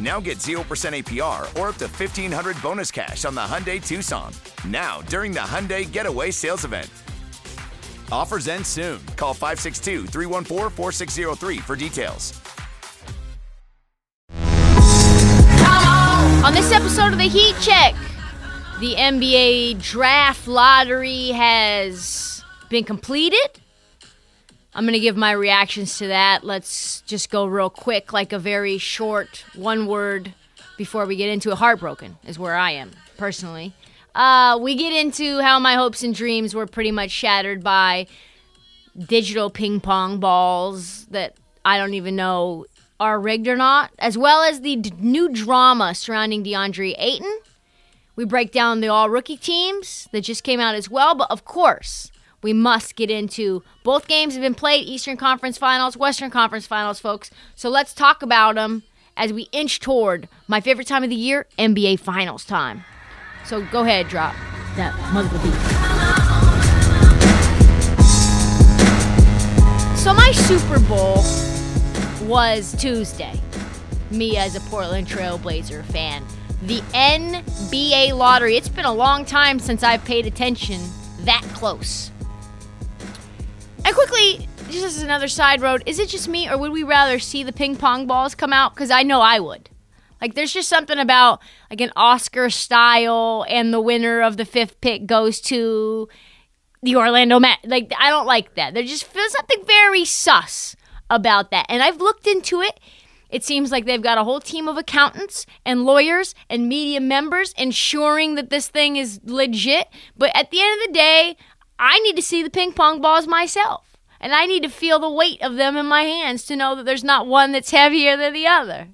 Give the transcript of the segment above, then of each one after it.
Now get 0% APR or up to 1500 bonus cash on the Hyundai Tucson. Now, during the Hyundai Getaway Sales Event. Offers end soon. Call 562 314 4603 for details. On this episode of the Heat Check, the NBA draft lottery has been completed. I'm going to give my reactions to that. Let's just go real quick, like a very short one word before we get into it. Heartbroken is where I am personally. Uh, we get into how my hopes and dreams were pretty much shattered by digital ping pong balls that I don't even know are rigged or not, as well as the d- new drama surrounding DeAndre Ayton. We break down the all rookie teams that just came out as well, but of course, we must get into both games have been played Eastern Conference Finals, Western Conference Finals, folks. So let's talk about them as we inch toward my favorite time of the year, NBA Finals time. So go ahead, drop that mother beat. So my Super Bowl was Tuesday. Me as a Portland Trailblazer fan. The NBA lottery. It's been a long time since I've paid attention that close. And quickly, just as another side road, is it just me or would we rather see the ping pong balls come out? Because I know I would. Like, there's just something about like an Oscar style, and the winner of the fifth pick goes to the Orlando Met. Like, I don't like that. There just feels something very sus about that. And I've looked into it. It seems like they've got a whole team of accountants and lawyers and media members ensuring that this thing is legit. But at the end of the day, I need to see the ping pong balls myself. And I need to feel the weight of them in my hands to know that there's not one that's heavier than the other.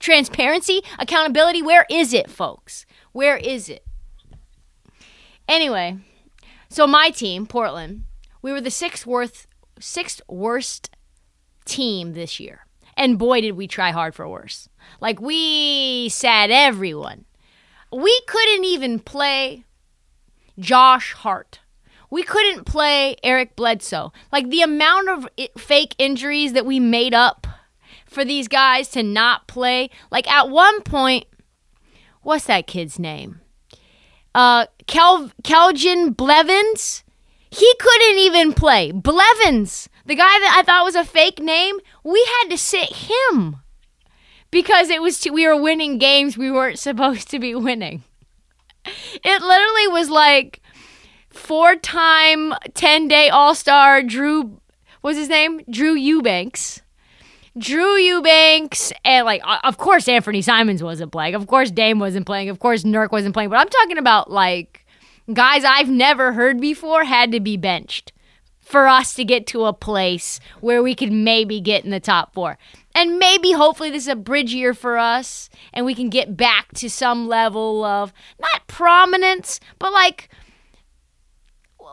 Transparency, accountability, where is it, folks? Where is it? Anyway, so my team, Portland, we were the sixth worst, sixth worst team this year. And boy, did we try hard for worse. Like, we sat everyone. We couldn't even play Josh Hart. We couldn't play Eric Bledsoe. Like, the amount of fake injuries that we made up for these guys to not play. Like, at one point, what's that kid's name? Uh, Kel- Kelvin Blevins. He couldn't even play. Blevins, the guy that I thought was a fake name, we had to sit him because it was too, we were winning games we weren't supposed to be winning. It literally was like four-time 10-day All-Star Drew what's his name? Drew Eubanks. Drew Eubanks and like of course Anthony Simons wasn't playing. Of course Dame wasn't playing. Of course Nurk wasn't playing. But I'm talking about like guys I've never heard before had to be benched for us to get to a place where we could maybe get in the top 4. And maybe hopefully this is a bridge year for us and we can get back to some level of not prominence, but like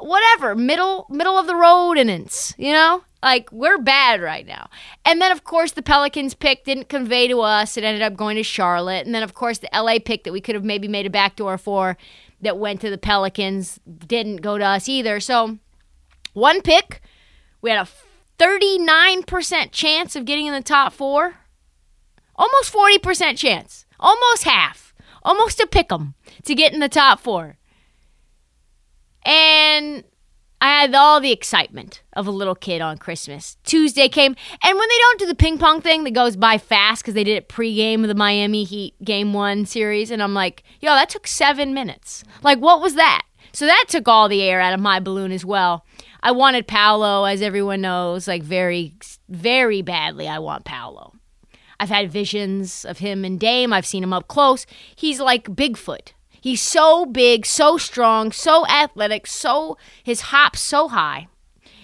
whatever middle middle of the road innings you know? Like we're bad right now. And then of course the pelicans pick didn't convey to us. It ended up going to charlotte. And then of course the la pick that we could have maybe made a backdoor for that went to the pelicans didn't go to us either. So one pick we had a 39% chance of getting in the top four almost 40% chance almost half almost a pick 'em to get in the top four and I had all the excitement of a little kid on Christmas. Tuesday came, and when they don't do the ping pong thing that goes by fast because they did it pregame of the Miami Heat Game One series, and I'm like, yo, that took seven minutes. Like, what was that? So that took all the air out of my balloon as well. I wanted Paolo, as everyone knows, like very, very badly. I want Paolo. I've had visions of him and Dame. I've seen him up close. He's like Bigfoot. He's so big, so strong, so athletic, so his hop's so high.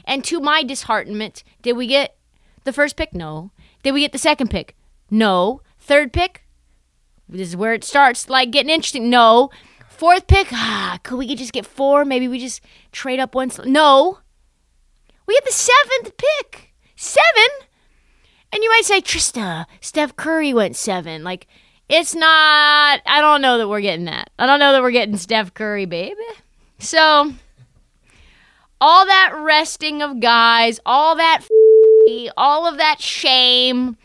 And to my disheartenment, did we get the first pick? No. Did we get the second pick? No. Third pick? This is where it starts like getting interesting. No. Fourth pick? Ah, could we just get four? Maybe we just trade up once. No. We had the seventh pick. Seven? And you might say, Trista, Steph Curry went seven. Like, it's not, I don't know that we're getting that. I don't know that we're getting Steph Curry, baby. So, all that resting of guys, all that, f- all of that shame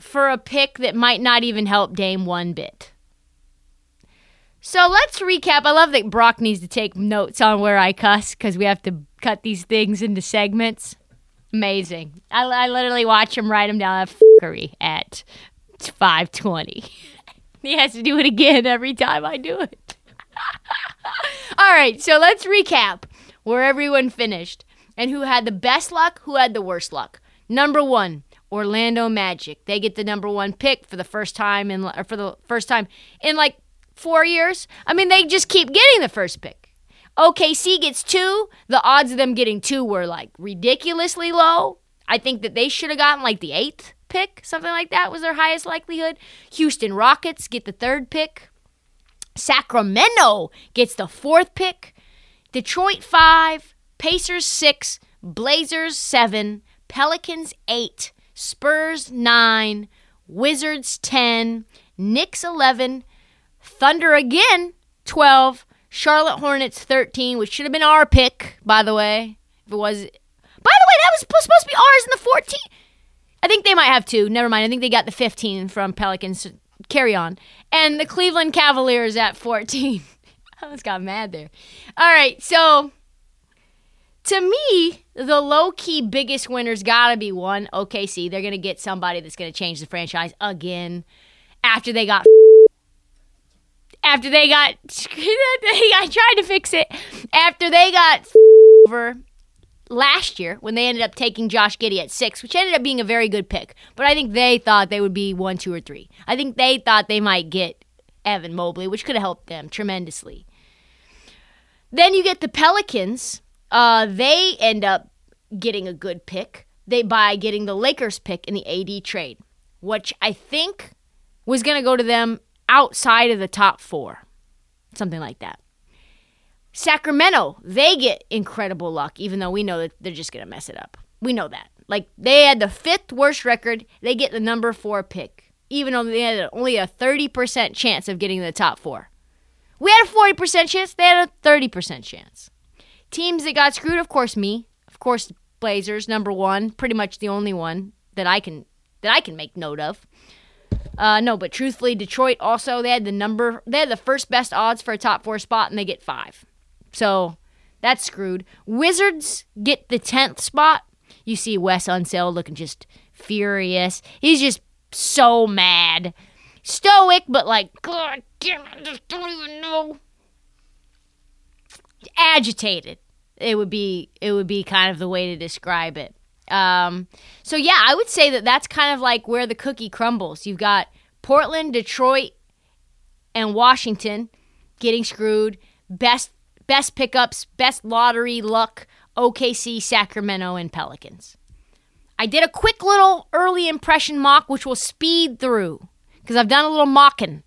for a pick that might not even help Dame one bit. So let's recap. I love that Brock needs to take notes on where I cuss because we have to cut these things into segments. Amazing. I, I literally watch him write them down at fuckery at 520. he has to do it again every time I do it. All right, so let's recap where everyone finished and who had the best luck, who had the worst luck. Number one, Orlando Magic. They get the number one pick for the first time in or for the first time in like four years. I mean, they just keep getting the first pick. OKC gets two. The odds of them getting two were like ridiculously low. I think that they should have gotten like the eighth pick, something like that was their highest likelihood. Houston Rockets get the third pick. Sacramento gets the fourth pick. Detroit five. Pacers six. Blazers seven. Pelicans eight. Spurs nine. Wizards ten. Knicks eleven. Thunder again, 12. Charlotte Hornets, 13, which should have been our pick, by the way. If it was. By the way, that was supposed to be ours in the 14. I think they might have two. Never mind. I think they got the 15 from Pelicans. Carry on. And the Cleveland Cavaliers at 14. I almost got mad there. All right, so to me, the low key biggest winner's got to be one OKC. They're going to get somebody that's going to change the franchise again after they got after they got I tried to fix it after they got over last year when they ended up taking Josh Giddey at six, which ended up being a very good pick. But I think they thought they would be one, two, or three. I think they thought they might get Evan Mobley, which could have helped them tremendously. Then you get the Pelicans. Uh, they end up getting a good pick. They by getting the Lakers pick in the AD trade, which I think was going to go to them outside of the top four, something like that. Sacramento, they get incredible luck, even though we know that they're just going to mess it up. We know that. Like, they had the fifth worst record, they get the number four pick, even though they had only a 30% chance of getting the top four. We had a 40% chance, they had a 30% chance. Teams that got screwed, of course, me. Of course, Blazers, number one, pretty much the only one that I can that I can make note of. Uh, no, but truthfully, Detroit also they had the number they had the first best odds for a top four spot, and they get five. So that's screwed. Wizards get the tenth spot. You see Wes Unseld looking just furious. He's just so mad, stoic, but like God damn, I just don't even know. Agitated. It would be it would be kind of the way to describe it. Um, so yeah, I would say that that's kind of like where the cookie crumbles. You've got Portland, Detroit, and Washington getting screwed. Best best pickups, best lottery luck. OKC, Sacramento, and Pelicans. I did a quick little early impression mock, which will speed through because I've done a little mocking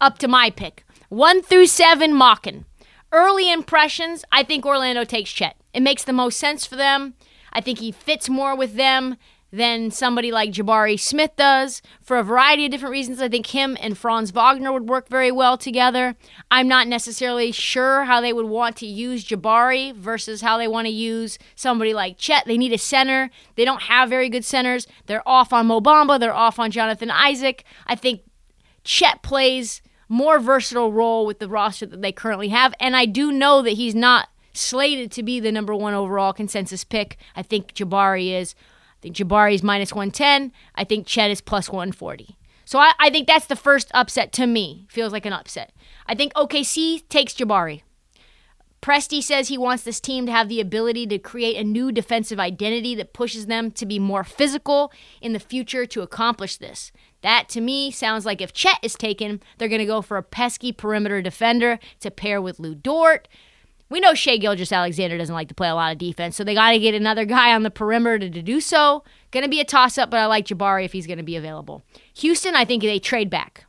up to my pick. One through seven mocking. Early impressions, I think Orlando takes Chet. It makes the most sense for them. I think he fits more with them than somebody like Jabari Smith does for a variety of different reasons. I think him and Franz Wagner would work very well together. I'm not necessarily sure how they would want to use Jabari versus how they want to use somebody like Chet. They need a center. They don't have very good centers. They're off on Mo Bamba, They're off on Jonathan Isaac. I think Chet plays more versatile role with the roster that they currently have, and I do know that he's not slated to be the number one overall consensus pick. I think Jabari is. I think Jabari is minus 110. I think Chet is plus 140. So I, I think that's the first upset to me. Feels like an upset. I think OKC takes Jabari. Presti says he wants this team to have the ability to create a new defensive identity that pushes them to be more physical in the future to accomplish this. That to me sounds like if Chet is taken, they're going to go for a pesky perimeter defender to pair with Lu Dort. We know Shai Gilgeous-Alexander doesn't like to play a lot of defense, so they got to get another guy on the perimeter to do so. Going to be a toss up, but I like Jabari if he's going to be available. Houston, I think they trade back.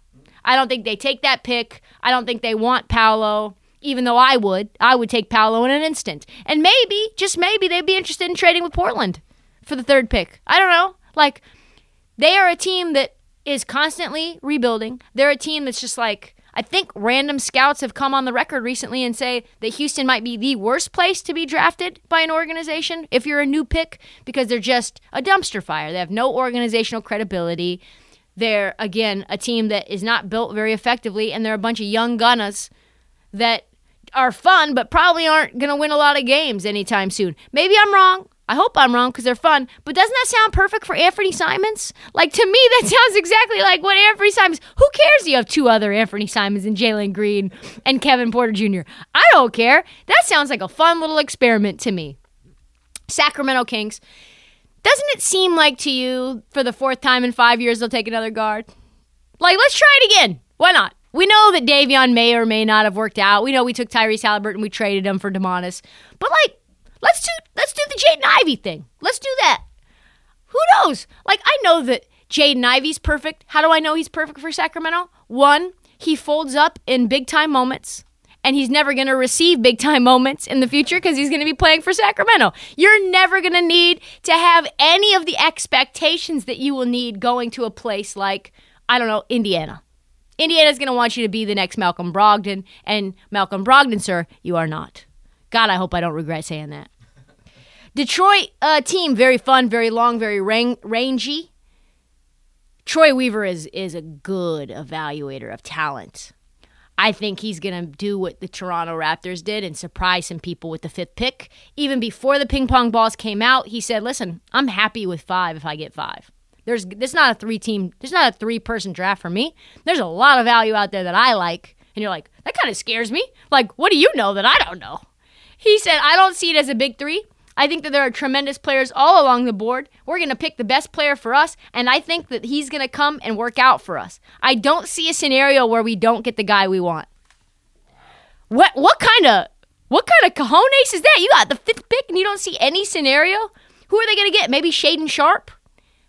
I don't think they take that pick. I don't think they want Paolo, even though I would. I would take Paolo in an instant. And maybe, just maybe, they'd be interested in trading with Portland for the third pick. I don't know. Like, they are a team that is constantly rebuilding. They're a team that's just like, I think random scouts have come on the record recently and say that Houston might be the worst place to be drafted by an organization if you're a new pick because they're just a dumpster fire. They have no organizational credibility. They're, again, a team that is not built very effectively, and they're a bunch of young gunners that are fun, but probably aren't going to win a lot of games anytime soon. Maybe I'm wrong. I hope I'm wrong because they're fun. But doesn't that sound perfect for Anthony Simons? Like to me, that sounds exactly like what Anthony Simons. Who cares? You have two other Anthony Simons and Jalen Green and Kevin Porter Jr. I don't care. That sounds like a fun little experiment to me. Sacramento Kings. Doesn't it seem like to you for the fourth time in five years they'll take another guard? Like, let's try it again. Why not? We know that Davion may or may not have worked out. We know we took Tyrese Halliburton, we traded him for Domantas. But like, let's do let's do the Jaden Ivey thing. Let's do that. Who knows? Like, I know that Jaden Ivey's perfect. How do I know he's perfect for Sacramento? One, he folds up in big time moments and he's never going to receive big time moments in the future because he's going to be playing for Sacramento. You're never going to need to have any of the expectations that you will need going to a place like, I don't know, Indiana. Indiana's going to want you to be the next Malcolm Brogdon, and Malcolm Brogdon, sir, you are not. God, I hope I don't regret saying that. Detroit uh, team, very fun, very long, very rang- rangy. Troy Weaver is is a good evaluator of talent. I think he's going to do what the Toronto Raptors did and surprise some people with the fifth pick. Even before the ping pong balls came out, he said, "Listen, I'm happy with five if I get five. There's there's not a three team, there's not a three person draft for me. There's a lot of value out there that I like." And you're like, "That kind of scares me. Like, what do you know that I don't know?" He said, "I don't see it as a big three. I think that there are tremendous players all along the board. We're going to pick the best player for us, and I think that he's going to come and work out for us. I don't see a scenario where we don't get the guy we want. What what kind of what kind of cojones is that? You got the fifth pick and you don't see any scenario. Who are they going to get? Maybe Shaedon Sharpe.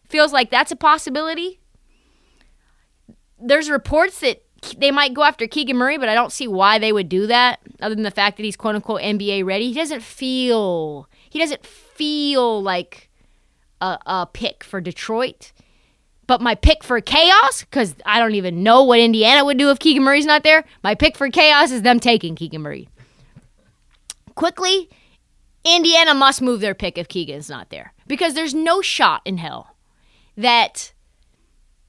Feels like that's a possibility. There's reports that they might go after Keegan Murray, but I don't see why they would do that, other than the fact that he's quote unquote NBA ready. He doesn't feel he doesn't feel like a, a pick for Detroit. But my pick for chaos, because I don't even know what Indiana would do if Keegan Murray's not there. My pick for chaos is them taking Keegan Murray. Quickly, Indiana must move their pick if Keegan's not there. Because there's no shot in hell that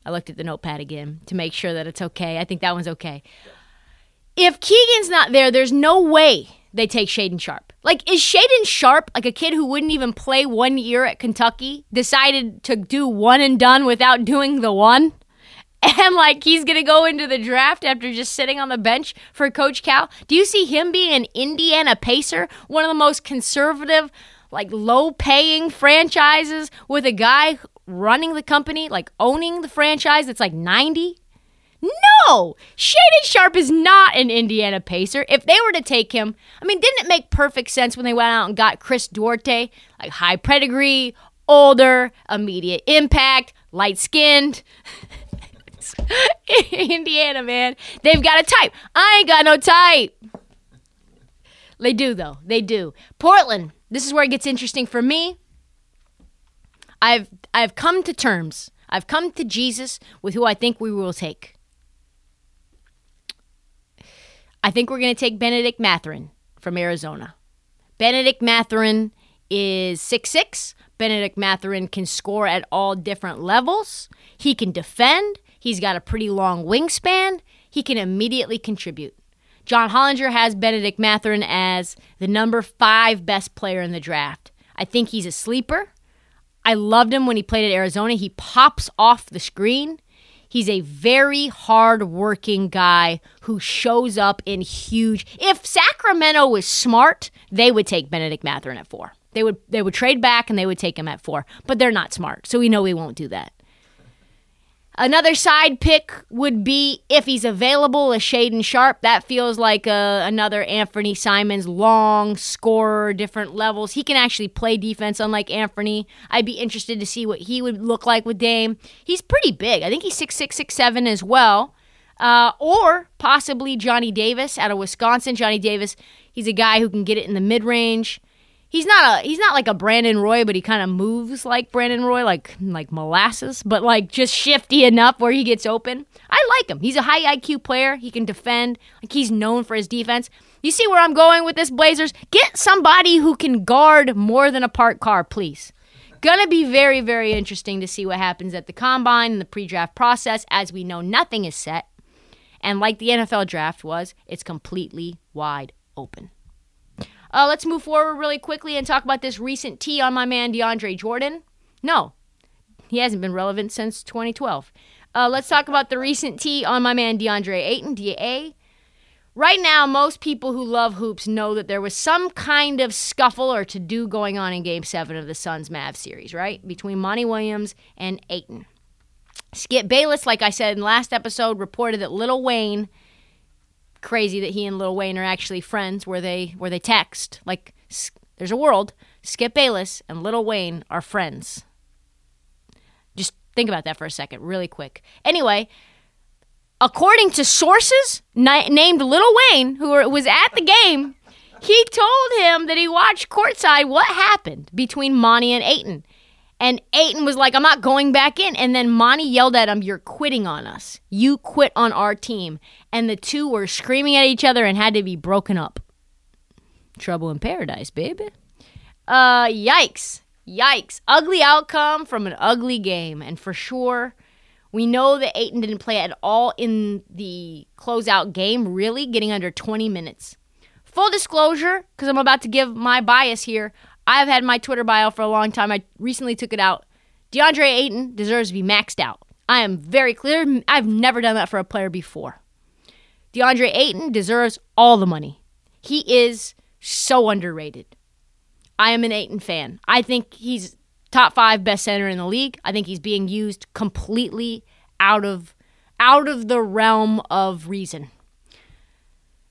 I looked at the notepad again to make sure that it's okay. I think that one's okay. If Keegan's not there, there's no way they take Shaedon Sharpe. Like, is Shaedon Sharpe, like a kid who wouldn't even play one year at Kentucky, decided to do one and done without doing the one? And like he's gonna go into the draft after just sitting on the bench for Coach Cal. Do you see him being an Indiana Pacer, one of the most conservative, like low paying franchises, with a guy running the company, like owning the franchise it's like 90? No! Shaedon Sharpe is not an Indiana Pacer. If they were to take him, I mean, didn't it make perfect sense when they went out and got Chris Duarte? Like high pedigree, older, immediate impact, light skinned. Indiana, man. They've got a type. I ain't got no type. They do, though. They do. Portland, this is where it gets interesting for me. I've I've come to terms. I've come to Jesus with who I think we will take. I think we're going to take Bennedict Mathurin from Arizona. Bennedict Mathurin is six six. Bennedict Mathurin can score at all different levels. He can defend. He's got a pretty long wingspan. He can immediately contribute. John Hollinger has Bennedict Mathurin as the number five best player in the draft. I think he's a sleeper. I loved him when he played at Arizona. He pops off the screen. He's a very hard-working guy who shows up in huge. If Sacramento was smart, they would take Bennedict Mathurin at four. They would they would trade back and they would take him at four. But they're not smart, so we know we won't do that. Another side pick would be if he's available, a Shaedon Sharpe. That feels like a, another Anthony Simons long scorer, different levels. He can actually play defense, unlike Anthony. I'd be interested to see what he would look like with Dame. He's pretty big. I think he's six six six seven as well. Uh, or possibly Johnny Davis out of Wisconsin. Johnny Davis, he's a guy who can get it in the mid range he's not a he's not like a Brandon Roy, but he kind of moves like Brandon Roy, like like molasses, but like just shifty enough where he gets open. I like him. He's a high IQ player. He can defend. Like he's known for his defense. You see where I'm going with this Blazers? Get somebody who can guard more than a parked car, please. Gonna be very, very interesting to see what happens at the combine and the pre draft process. As we know, nothing is set. And like the NFL draft was, it's completely wide open. Uh, let's move forward really quickly and talk about this recent tea on my man DeAndre Jordan. No, he hasn't been relevant since 2012. Uh, let's talk about the recent tea on my man DeAndre Ayton, DA. Right now, most people who love hoops know that there was some kind of scuffle or to do going on in Game 7 of the Suns Mavs series, right? Between Monty Williams and Ayton. Skip Bayless, like I said in last episode, reported that Lil Wayne crazy that he and Lil Wayne are actually friends, where they where they text. Like, there's a world. Skip Bayless and Lil Wayne are friends. Just think about that for a second, really quick. Anyway, according to sources na- named Lil Wayne, who was at the game, he told him that he watched courtside what happened between Monty and Ayton. And Ayton was like, I'm not going back in. And then Monty yelled at him, You're quitting on us. You quit on our team. And the two were screaming at each other and had to be broken up. Trouble in paradise, baby. Uh, yikes. Yikes. Ugly outcome from an ugly game. And for sure, we know that Ayton didn't play at all in the closeout game, really, getting under 20 minutes. Full disclosure, because I'm about to give my bias here, I've had my Twitter bio for a long time. I recently took it out. DeAndre Ayton deserves to be maxed out. I am very clear. I've never done that for a player before. DeAndre Ayton deserves all the money. He is so underrated. I am an Ayton fan. I think he's top five best center in the league. I think he's being used completely out of out of the realm of reason.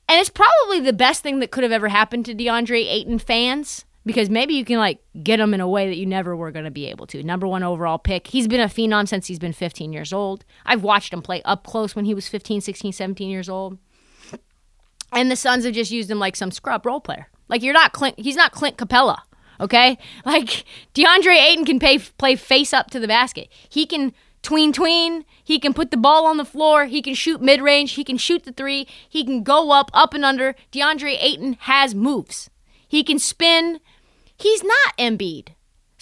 And it's probably the best thing that could have ever happened to DeAndre Ayton fans because maybe you can like get him in a way that you never were going to be able to. Number one overall pick. He's been a phenom since he's been 15 years old. I've watched him play up close when he was 15, 16, 17 years old. And the Suns have just used him like some scrub role player. Like you're not Clint. He's not Clint Capela, Okay, like DeAndre Ayton can pay, play face up to the basket. He can tween tween. He can put the ball on the floor. He can shoot mid range. He can shoot the three. He can go up, up and under. DeAndre Ayton has moves. He can spin. He's not Embiid.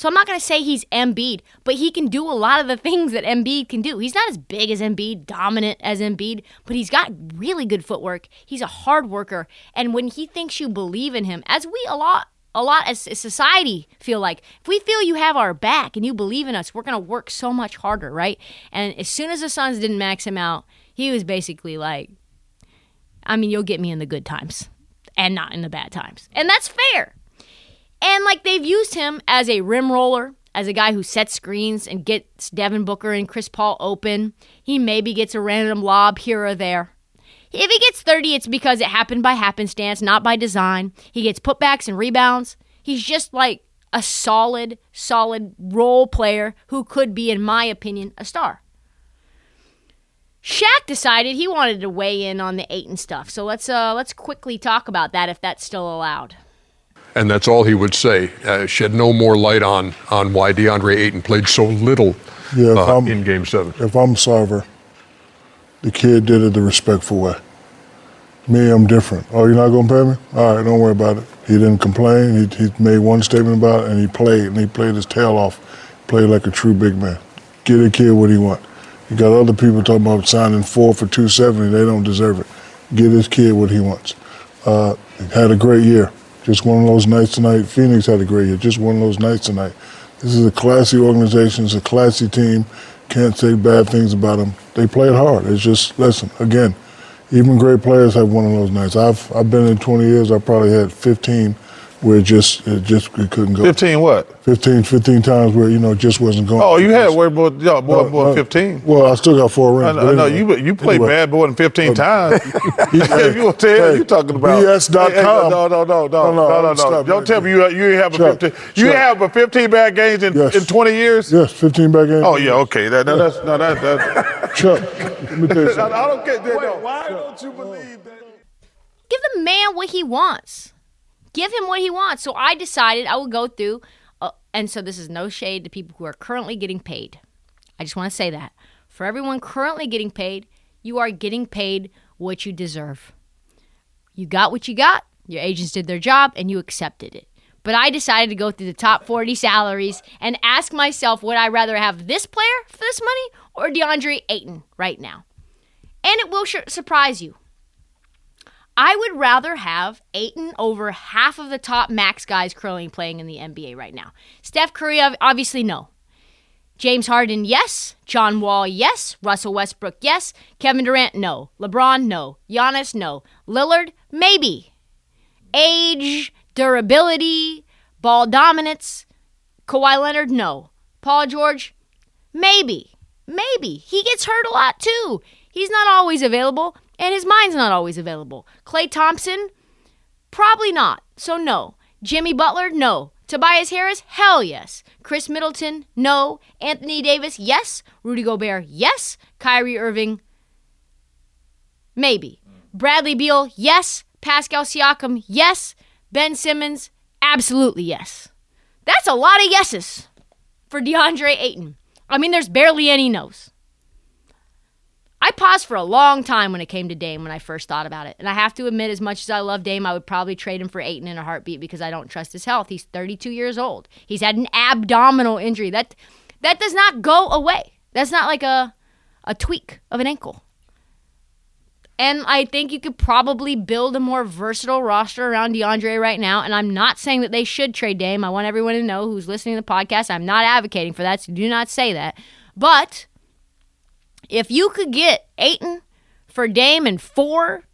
So I'm not going to say he's Embiid, but he can do a lot of the things that Embiid can do. He's not as big as Embiid, dominant as Embiid, but he's got really good footwork. He's a hard worker, and when he thinks you believe in him, as we a lot a lot as society feel like if we feel you have our back and you believe in us, we're going to work so much harder, right? And as soon as the Suns didn't max him out, he was basically like I mean, you'll get me in the good times and not in the bad times. And that's fair. And like they've used him as a rim roller, as a guy who sets screens and gets Devin Booker and Chris Paul open. He maybe gets a random lob here or there. If he gets 30, it's because it happened by happenstance, not by design. He gets putbacks and rebounds. He's just like a solid, solid role player who could be, in my opinion, a star. Shaq decided he wanted to weigh in on the Ayton stuff, so let's uh, let's quickly talk about that if that's still allowed and that's all he would say. Uh, shed no more light on on why DeAndre Ayton played so little yeah, uh, in Game Seven. If I'm Sarver, the kid did it the respectful way. Me, I'm different. Oh, you're not gonna pay me? All right, don't worry about it. He didn't complain. He, he made one statement about it, and he played, and he played his tail off. Played like a true big man. Get a kid what he want. You got other people talking about signing four for 270. They don't deserve it. Get his kid what he wants. Uh, had a great year. Just one of those nights tonight. Phoenix had a great year. Just one of those nights tonight. This is a classy organization. It's a classy team. Can't say bad things about them. They played hard. It's just listen again. Even great players have one of those nights. I've I've been in 20 years. I probably had 15 where it just it just it couldn't go. 15 what? 15, 15 times where you know it just wasn't going. Oh, you had way more, yeah, more, more than 15. Well, I still got four rings. I know, I know you you played anyway. bad boy than 15 uh, times. Hey, you what the hell hey, you talking about? BS.com. Hey, hey, no, no, no, no, no, No, no, no, no, no. stop, Don't man. tell me you you ain't have a Chuck, 15. You have a 15 bad games in, Yes. in 20 years. Yes, 15 bad games. Oh yeah, okay. That, that, that's no, that, that. Chuck, let me tell you I, something. I don't get that. no. Why don't you believe that? Give the man what he wants. Give him what he wants. So I decided I would go through, uh, and so this is no shade to people who are currently getting paid. I just want to say that. For everyone currently getting paid, you are getting paid what you deserve. You got what you got, your agents did their job, and you accepted it. But I decided to go through the top 40 salaries and ask myself would I rather have this player for this money or DeAndre Ayton right now? And it will sh- surprise you. I would rather have Ayton over half of the top max guys currently playing in the NBA right now. Steph Curry, obviously, no. James Harden, yes. John Wall, yes. Russell Westbrook, yes. Kevin Durant, no. LeBron, no. Giannis, no. Lillard, maybe. Age, durability, ball dominance. Kawhi Leonard, no. Paul George, maybe. Maybe. He gets hurt a lot too. He's not always available, and his mind's not always available. Klay Thompson, probably not. So, no. Jimmy Butler, no. Tobias Harris, hell yes. Khris Middleton, no. Anthony Davis, yes. Rudy Gobert, yes. Kyrie Irving, maybe. Bradley Beal, yes. Pascal Siakam, yes. Ben Simmons, absolutely yes. That's a lot of yeses for DeAndre Ayton. I mean, there's barely any no's. I paused for a long time when it came to Dame when I first thought about it. And I have to admit, as much as I love Dame, I would probably trade him for Ayton in a heartbeat because I don't trust his health. He's 32 years old. He's had an abdominal injury. That that does not go away. That's not like a a tweak of an ankle. And I think you could probably build a more versatile roster around DeAndre right now. And I'm not saying that they should trade Dame. I want everyone to know who's listening to the podcast. I'm not advocating for that, so do not say that. But if you could get Ayton for Dame and four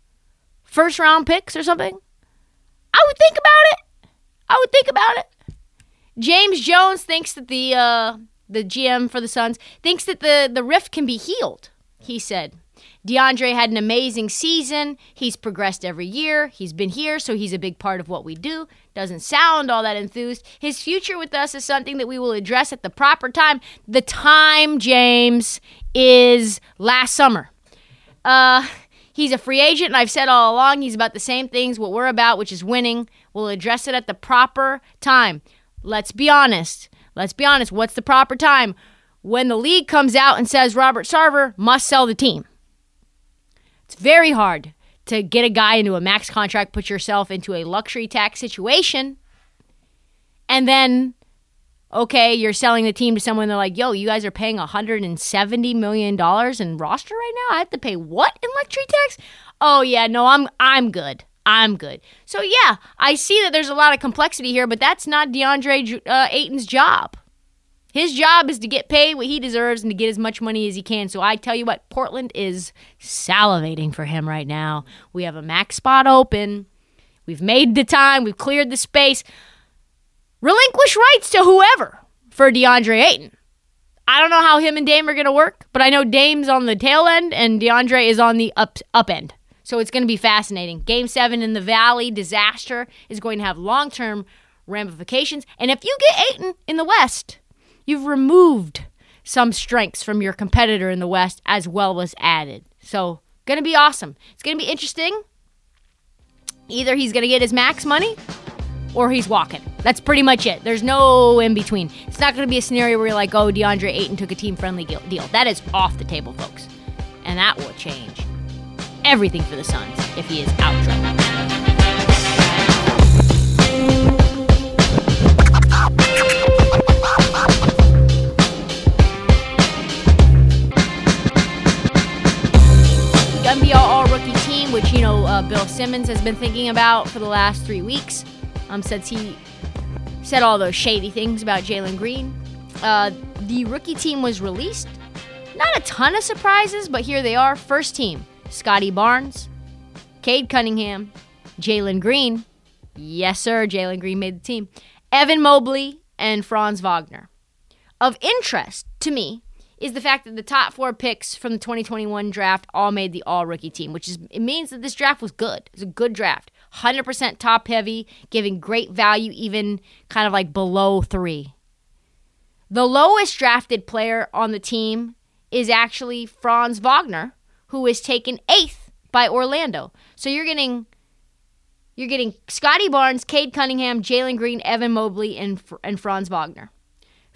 first round picks or something, I would think about it. I would think about it. James Jones thinks that the uh, the GM for the Suns thinks that the the rift can be healed. He said. DeAndre had an amazing season. He's progressed every year. He's been here, so he's a big part of what we do. Doesn't sound all that enthused. His future with us is something that we will address at the proper time. The time, James, is last summer. Uh, he's a free agent, and I've said all along he's about the same things what we're about, which is winning. We'll address it at the proper time. Let's be honest. Let's be honest. What's the proper time? When the league comes out and says Robert Sarver must sell the team. Very hard to get a guy into a max contract, put yourself into a luxury tax situation, and then, okay, you're selling the team to someone. They're like, yo, you guys are paying $170 million in roster right now? I have to pay what in luxury tax? Oh, yeah, no, I'm, I'm good. I'm good. So, yeah, I see that there's a lot of complexity here, but that's not DeAndre uh, Ayton's job. His job is to get paid what he deserves and to get as much money as he can. So I tell you what, Portland is salivating for him right now. We have a max spot open. We've made the time. We've cleared the space. Relinquish rights to whoever for DeAndre Ayton. I don't know how him and Dame are going to work, but I know Dame's on the tail end and DeAndre is on the up up end. So it's going to be fascinating. Game seven in the Valley disaster is going to have long term ramifications. And if you get Ayton in the West, you've removed some strengths from your competitor in the West as well as added. So, going to be awesome. It's going to be interesting. Either he's going to get his max money or he's walking. That's pretty much it. There's no in between. It's not going to be a scenario where you're like, oh, DeAndre Ayton took a team friendly deal. That is off the table, folks. And that will change everything for the Suns if he is out. Uh, Bill Simmons has been thinking about for the last three weeks, um, since he said all those shady things about Jalen Green. Uh, the rookie team was released. Not a ton of surprises, but here they are. First team: Scottie Barnes, Cade Cunningham, Jalen Green, Yes, sir. Jalen Green made the team. Evan Mobley and Franz Wagner. Of interest to me is the fact that the top four picks from the 2021 draft all made the all rookie team, which is it means that this draft was good. It's a good draft. 100% top heavy, giving great value, even kind of like below three. The lowest drafted player on the team is actually Franz Wagner, who is taken eighth by Orlando. So you're getting you're getting Scottie Barnes, Cade Cunningham, Jalen Green, Evan Mobley, and and Franz Wagner.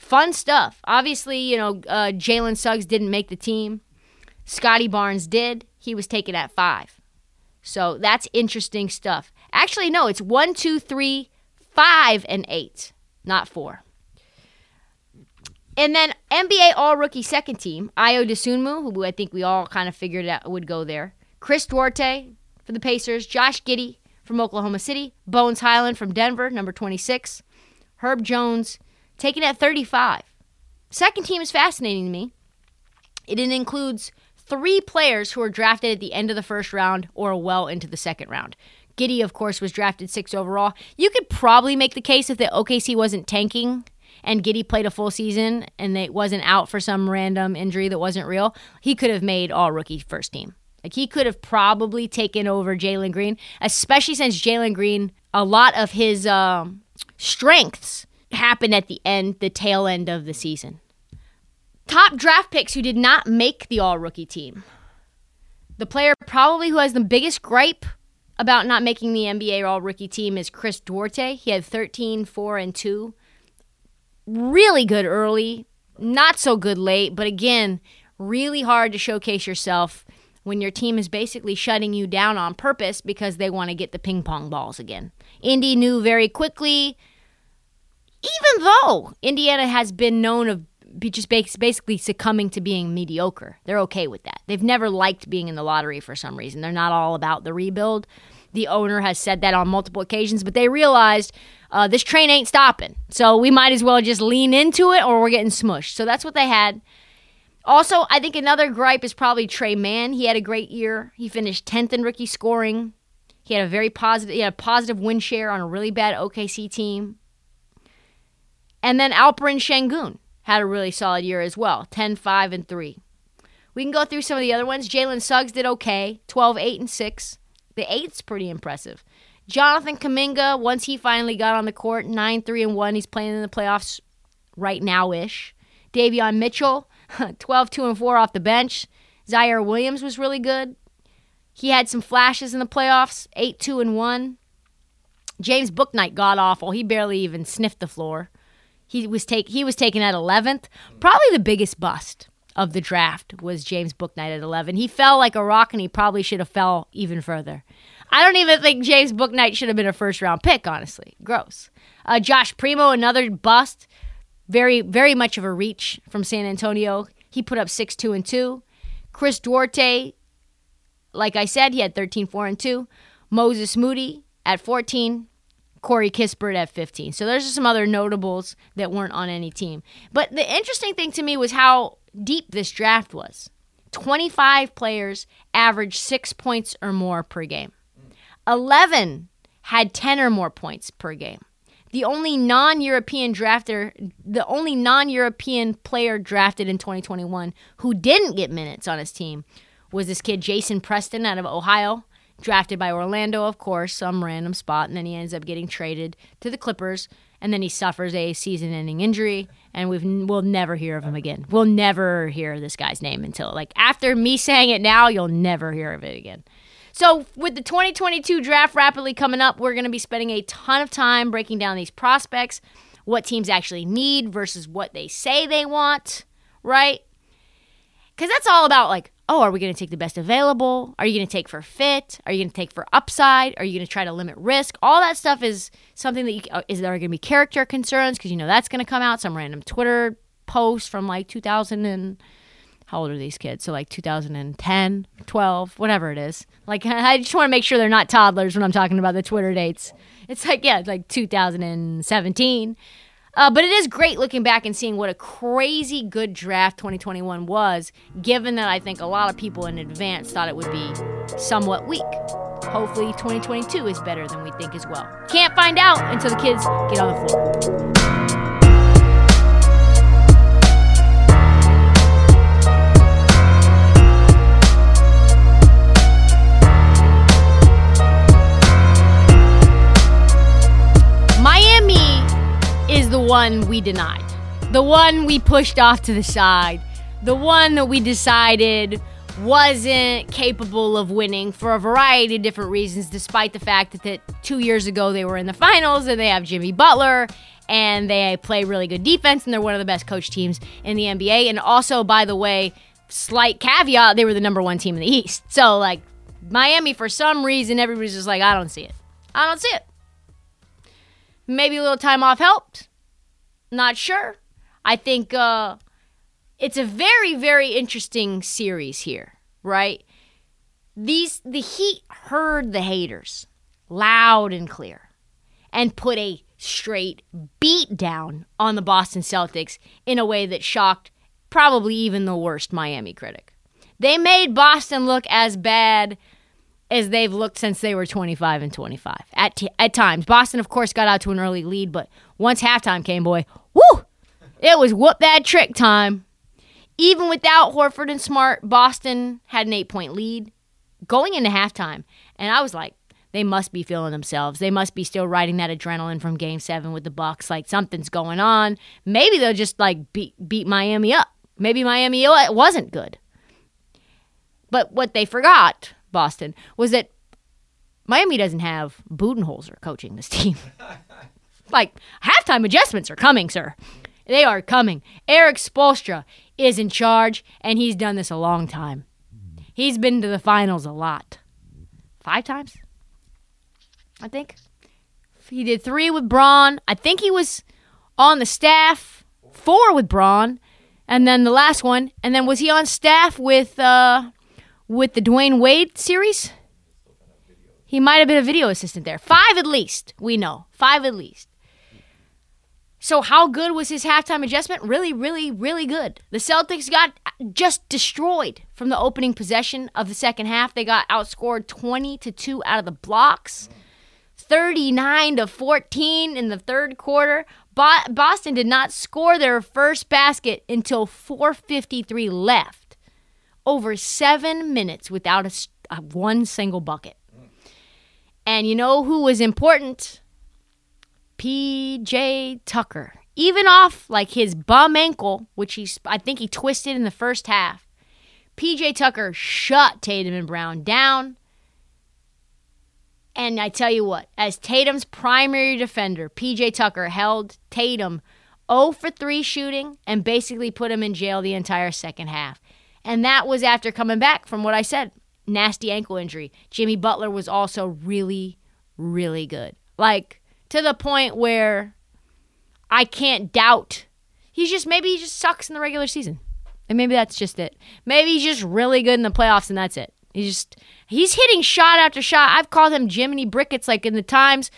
Fun stuff. Obviously, you know uh, Jalen Suggs didn't make the team. Scottie Barnes did. He was taken at five. So that's interesting stuff. Actually, no, it's one, two, three, five, and eight, not four. And then NBA All Rookie second team, Ayo Dosunmu, who I think we all kind of figured out would go there. Chris Duarte for the Pacers, Josh Giddey from Oklahoma City, Bones Hyland from Denver, number 26, Herb Jones taken at 35. Second team is fascinating to me. It includes three players who were drafted at the end of the first round or well into the second round. Giddey, of course, was drafted six overall. You could probably make the case if the OKC wasn't tanking and Giddey played a full season and it wasn't out for some random injury that wasn't real, he could have made all rookie first team. Like he could have probably taken over Jalen Green, especially since Jalen Green, a lot of his um, strengths happened at the end, the tail end of the season. Top draft picks who did not make the all rookie team. The player probably who has the biggest gripe about not making the NBA all rookie team is Chris Duarte. He had 13, 4, and 2. Really good early, not so good late, but again, really hard to showcase yourself when your team is basically shutting you down on purpose because they want to get the ping pong balls again. Indy knew very quickly, even though Indiana has been known of just basically succumbing to being mediocre. They're okay with that. They've never liked being in the lottery for some reason. They're not all about the rebuild. The owner has said that on multiple occasions, but they realized uh, this train ain't stopping. So we might as well just lean into it or we're getting smushed. So that's what they had. Also, I think another gripe is probably Tre Mann. He had a great year. He finished 10th in rookie scoring. He had a very positive, he had a positive win share on a really bad OKC team. And then Alperen Sengun had a really solid year as well 10, 5, and 3. We can go through some of the other ones. Jalen Suggs did okay 12, 8, and 6. The 8's pretty impressive. Jonathan Kuminga, once he finally got on the court, 9, 3, and 1. He's playing in the playoffs right now ish. Davion Mitchell, 12, 2, and 4 off the bench. Ziaire Williams was really good. He had some flashes in the playoffs 8, 2, and 1. James Bouknight got awful. He barely even sniffed the floor. He was take he was taken at 11th. Probably the biggest bust of the draft was James Bouknight at 11. He fell like a rock and he probably should have fell even further. I don't even think James Bouknight should have been a first round pick, honestly. Gross. Uh, Josh Primo, another bust. Very, very much of a reach from San Antonio. He put up 6 2 and 2. Chris Duarte, like I said, he had 13 4 and 2. Moses Moody at 14. Corey Kispert at 15. So there's some other notables that weren't on any team. But the interesting thing to me was how deep this draft was. 25 players averaged six points or more per game. 11 had 10 or more points per game. The only non-European drafter, the only non-European player drafted in 2021 who didn't get minutes on his team was this kid Jason Preston out of Ohio drafted by Orlando, of course, some random spot, and then he ends up getting traded to the Clippers, and then he suffers a season-ending injury, and we've we'll never hear of him again. We'll never hear this guy's name until like after me saying it now, you'll never hear of it again. So, with the 2022 draft rapidly coming up, we're going to be spending a ton of time breaking down these prospects, what teams actually need versus what they say they want, right? Because that's all about like, oh, are we going to take the best available? Are you going to take for fit? Are you going to take for upside? Are you going to try to limit risk? All that stuff is something that you, uh, is there going to be character concerns because you know that's going to come out some random Twitter post from like 2000 and how old are these kids? So like 2010, 12, whatever it is. Like I just want to make sure they're not toddlers when I'm talking about the Twitter dates. It's like yeah, it's like 2017. Uh, but it is great looking back and seeing what a crazy good draft 2021 was, given that I think a lot of people in advance thought it would be somewhat weak. hopefully 2022 is better than we think as well. Can't find out until the kids get on the floor. One we denied, the one we pushed off to the side, the one that we decided wasn't capable of winning for a variety of different reasons, despite the fact that, that two years ago they were in the finals and they have Jimmy Butler and they play really good defense and they're one of the best coach teams in the NBA. And also, by the way, slight caveat, they were the number one team in the East. So, like, Miami, for some reason, everybody's just like, I don't see it. I don't see it. Maybe a little time off helped. Not sure. I think uh, it's a very, very interesting series here, right? These the Heat heard the haters loud and clear and put a straight beat down on the Boston Celtics in a way that shocked probably even the worst Miami critic. They made Boston look as bad as they've looked since they were 25 and 25 at t- at times. Boston, of course, got out to an early lead, but once halftime came, boy, woo, it was whoop that trick time. Even without Horford and Smart, Boston had an eight point lead going into halftime, and I was like, they must be feeling themselves. They must be still riding that adrenaline from Game Seven with the Bucks. Like something's going on. Maybe they'll just like beat beat Miami up. Maybe Miami wasn't good. But what they forgot Boston was that Miami doesn't have Budenholzer coaching this team. like halftime adjustments are coming, sir. They are coming. Erik Spoelstra is in charge, and he's done this a long time. He's been to the finals a lot. Five times, I think. He did three with Bron. I think he was on the staff four with Bron, and then the last one. And then was he on staff with uh, with the Dwyane Wade series? He might have been a video assistant there. Five at least, we know. Five at least. So, how good was his halftime adjustment? Really, really, really good. The Celtics got just destroyed from the opening possession of the second half. They got outscored 20 to 2 out of the blocks, 39 to 14 in the third quarter. Bo- Boston did not score their first basket until 4:53 left. Over 7 minutes without a, a one single bucket. And you know who was important? PJ Tucker. Even off like his bum ankle, which he's I think he twisted in the first half. PJ Tucker shut Tatum and Brown down. And I tell you what, as Tatum's primary defender, PJ Tucker held Tatum 0 for 3 shooting and basically put him in jail the entire second half. And that was after coming back from what I said nasty ankle injury. Jimmy Butler was also really, really good. Like, to the point where I can't doubt. He's just maybe he just sucks in the regular season. And maybe that's just it. Maybe he's just really good in the playoffs and that's it. He's just he's hitting shot after shot. I've called him Jiminy Brickets like in the times.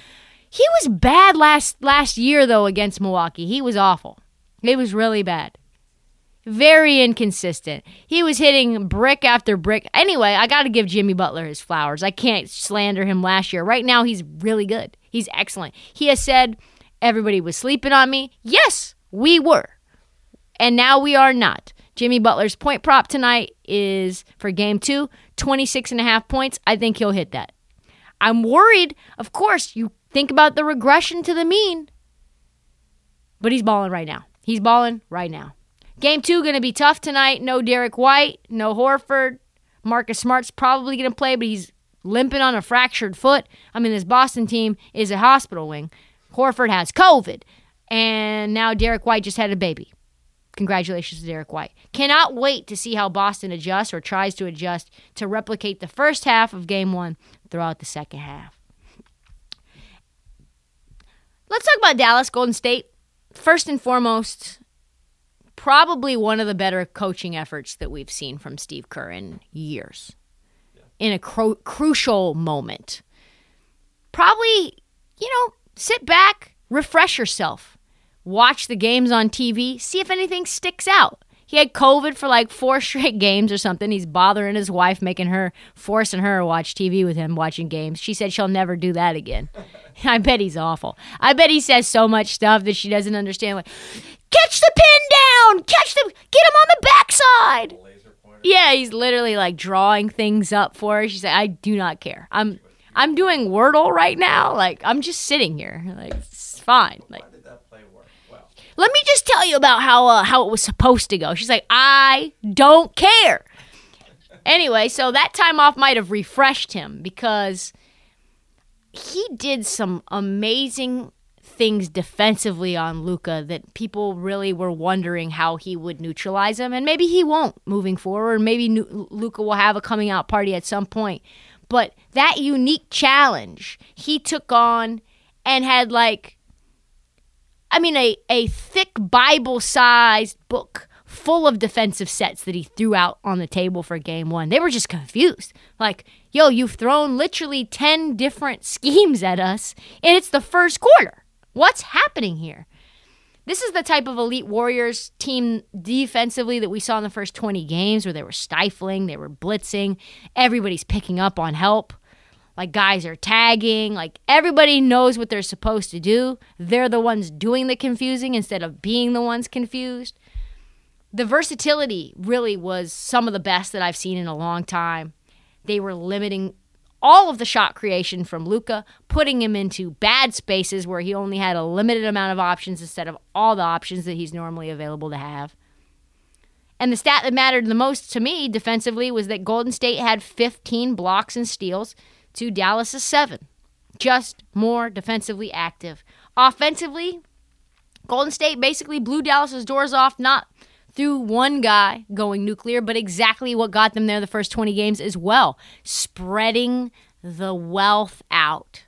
He was bad last last year though against Milwaukee. He was awful. He was really bad. Very inconsistent. He was hitting brick after brick. Anyway, I got to give Jimmy Butler his flowers. I can't slander him last year. Right now, he's really good. He's excellent. He has said, everybody was sleeping on me. Yes, we were. And now we are not. Jimmy Butler's point prop tonight is for game two, 26 and a half points. I think he'll hit that. I'm worried. Of course, you think about the regression to the mean, but he's balling right now. He's balling right now. Game two going to be tough tonight. No Derrick White, no Horford. Marcus Smart's probably going to play, but he's limping on a fractured foot. I mean, this Boston team is a hospital wing. Horford has COVID, and now Derrick White just had a baby. Congratulations to Derrick White. Cannot wait to see how Boston adjusts or tries to adjust to replicate the first half of game one throughout the second half. Let's talk about Dallas Golden State. First and foremost, probably one of the better coaching efforts that we've seen from Steve Kerr in years. In a cru- crucial moment. Probably, you know, sit back, refresh yourself, watch the games on TV, see if anything sticks out. He had COVID for like four straight games or something. He's bothering his wife, making her, forcing her to watch TV with him, watching games. She said she'll never do that again. I bet he's awful. I bet he says so much stuff that she doesn't understand. Like, catch the pin down, catch the, get him on the backside. Yeah, he's literally like drawing things up for her. She said, "I do not care. I'm, I'm doing Wordle right now. Like, I'm just sitting here. Like, it's fine. Like." Let me just tell you about how uh, how it was supposed to go. She's like, I don't care. Anyway, so that time off might have refreshed him because he did some amazing things defensively on Luka that people really were wondering how he would neutralize him, and maybe he won't moving forward. Maybe Luka will have a coming out party at some point. But that unique challenge he took on and had like I mean, a, a thick Bible sized book full of defensive sets that he threw out on the table for game one. They were just confused. Like, yo, you've thrown literally 10 different schemes at us, and it's the first quarter. What's happening here? This is the type of elite Warriors team defensively that we saw in the first 20 games where they were stifling, they were blitzing, everybody's picking up on help. Like guys are tagging. Like everybody knows what they're supposed to do. They're the ones doing the confusing instead of being the ones confused. The versatility really was some of the best that i've seen in a long time. They were limiting all of the shot creation from Luka, putting him into bad spaces where he only had a limited amount of options instead of all the options that he's normally available to have. And the stat that mattered the most to me defensively was that Golden State had 15 blocks and steals, to Dallas's seven. Just more defensively active. Offensively, Golden State basically blew Dallas's doors off, not through one guy going nuclear, but exactly what got them there the first 20 games as well. Spreading the wealth out.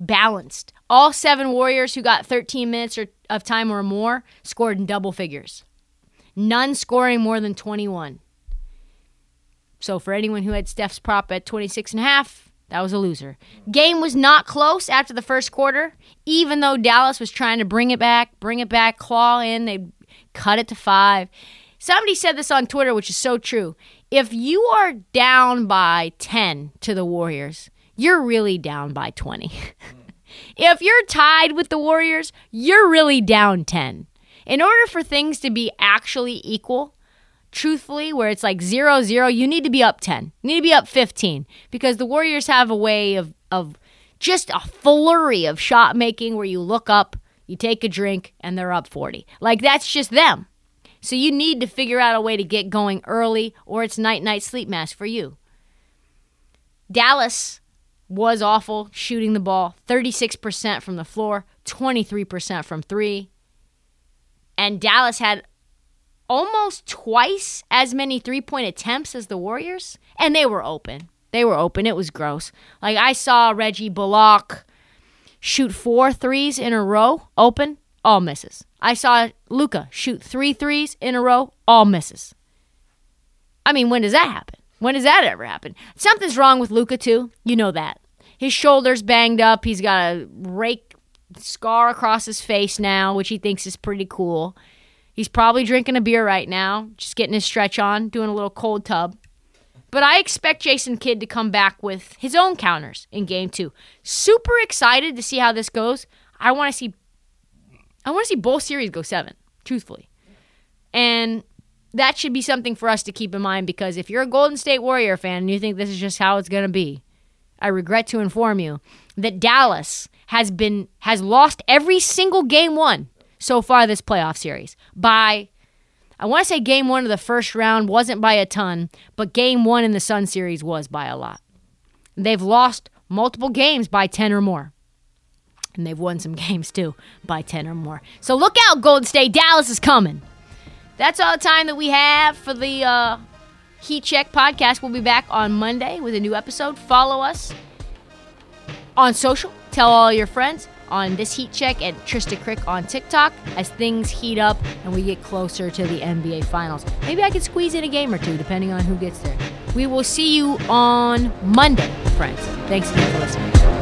Balanced. All seven Warriors who got 13 minutes or, of time or more scored in double figures. None scoring more than 21. So for anyone who had Steph's prop at 26 and a half, that was a loser. Game was not close after the first quarter, even though Dallas was trying to bring it back, bring it back, claw in. They cut it to five. Somebody said this on Twitter, which is so true. If you are down by 10 to the Warriors, you're really down by 20. if you're tied with the Warriors, you're really down 10. In order for things to be actually equal, truthfully, where it's like zero zero, you need to be up 10. You need to be up 15 because the Warriors have a way of, of just a flurry of shot making where you look up, you take a drink, and they're up 40. Like that's just them. So you need to figure out a way to get going early or it's night night sleep mask for you. Dallas was awful shooting the ball 36% from the floor, 23% from three. And Dallas had almost twice as many three point attempts as the Warriors, and they were open. They were open. It was gross. Like I saw Reggie Bullock shoot four threes in a row, open, all misses. I saw Luka shoot three threes in a row, all misses. I mean, when does that happen? When does that ever happen? Something's wrong with Luka too. You know that. His shoulder's banged up. He's got a rake scar across his face now, which he thinks is pretty cool. He's probably drinking a beer right now, just getting his stretch on, doing a little cold tub. But I expect Jason Kidd to come back with his own counters in game two. Super excited to see how this goes. I want to see I want to see both series go seven, truthfully. And that should be something for us to keep in mind because if you're a Golden State Warrior fan and you think this is just how it's going to be, I regret to inform you that Dallas has been has lost every single game one so far this playoff series by I want to say game one of the first round wasn't by a ton, but game one in the Sun series was by a lot. They've lost multiple games by 10 or more. And they've won some games too by 10 or more. So look out, Golden State. Dallas is coming. That's all the time that we have for the uh, Heat Check podcast. We'll be back on Monday with a new episode. Follow us on social. Tell all your friends on this heat check at Trista Crick on TikTok as things heat up and we get closer to the NBA Finals. Maybe I could squeeze in a game or two depending on who gets there. We will see you on Monday, friends. Thanks again for listening.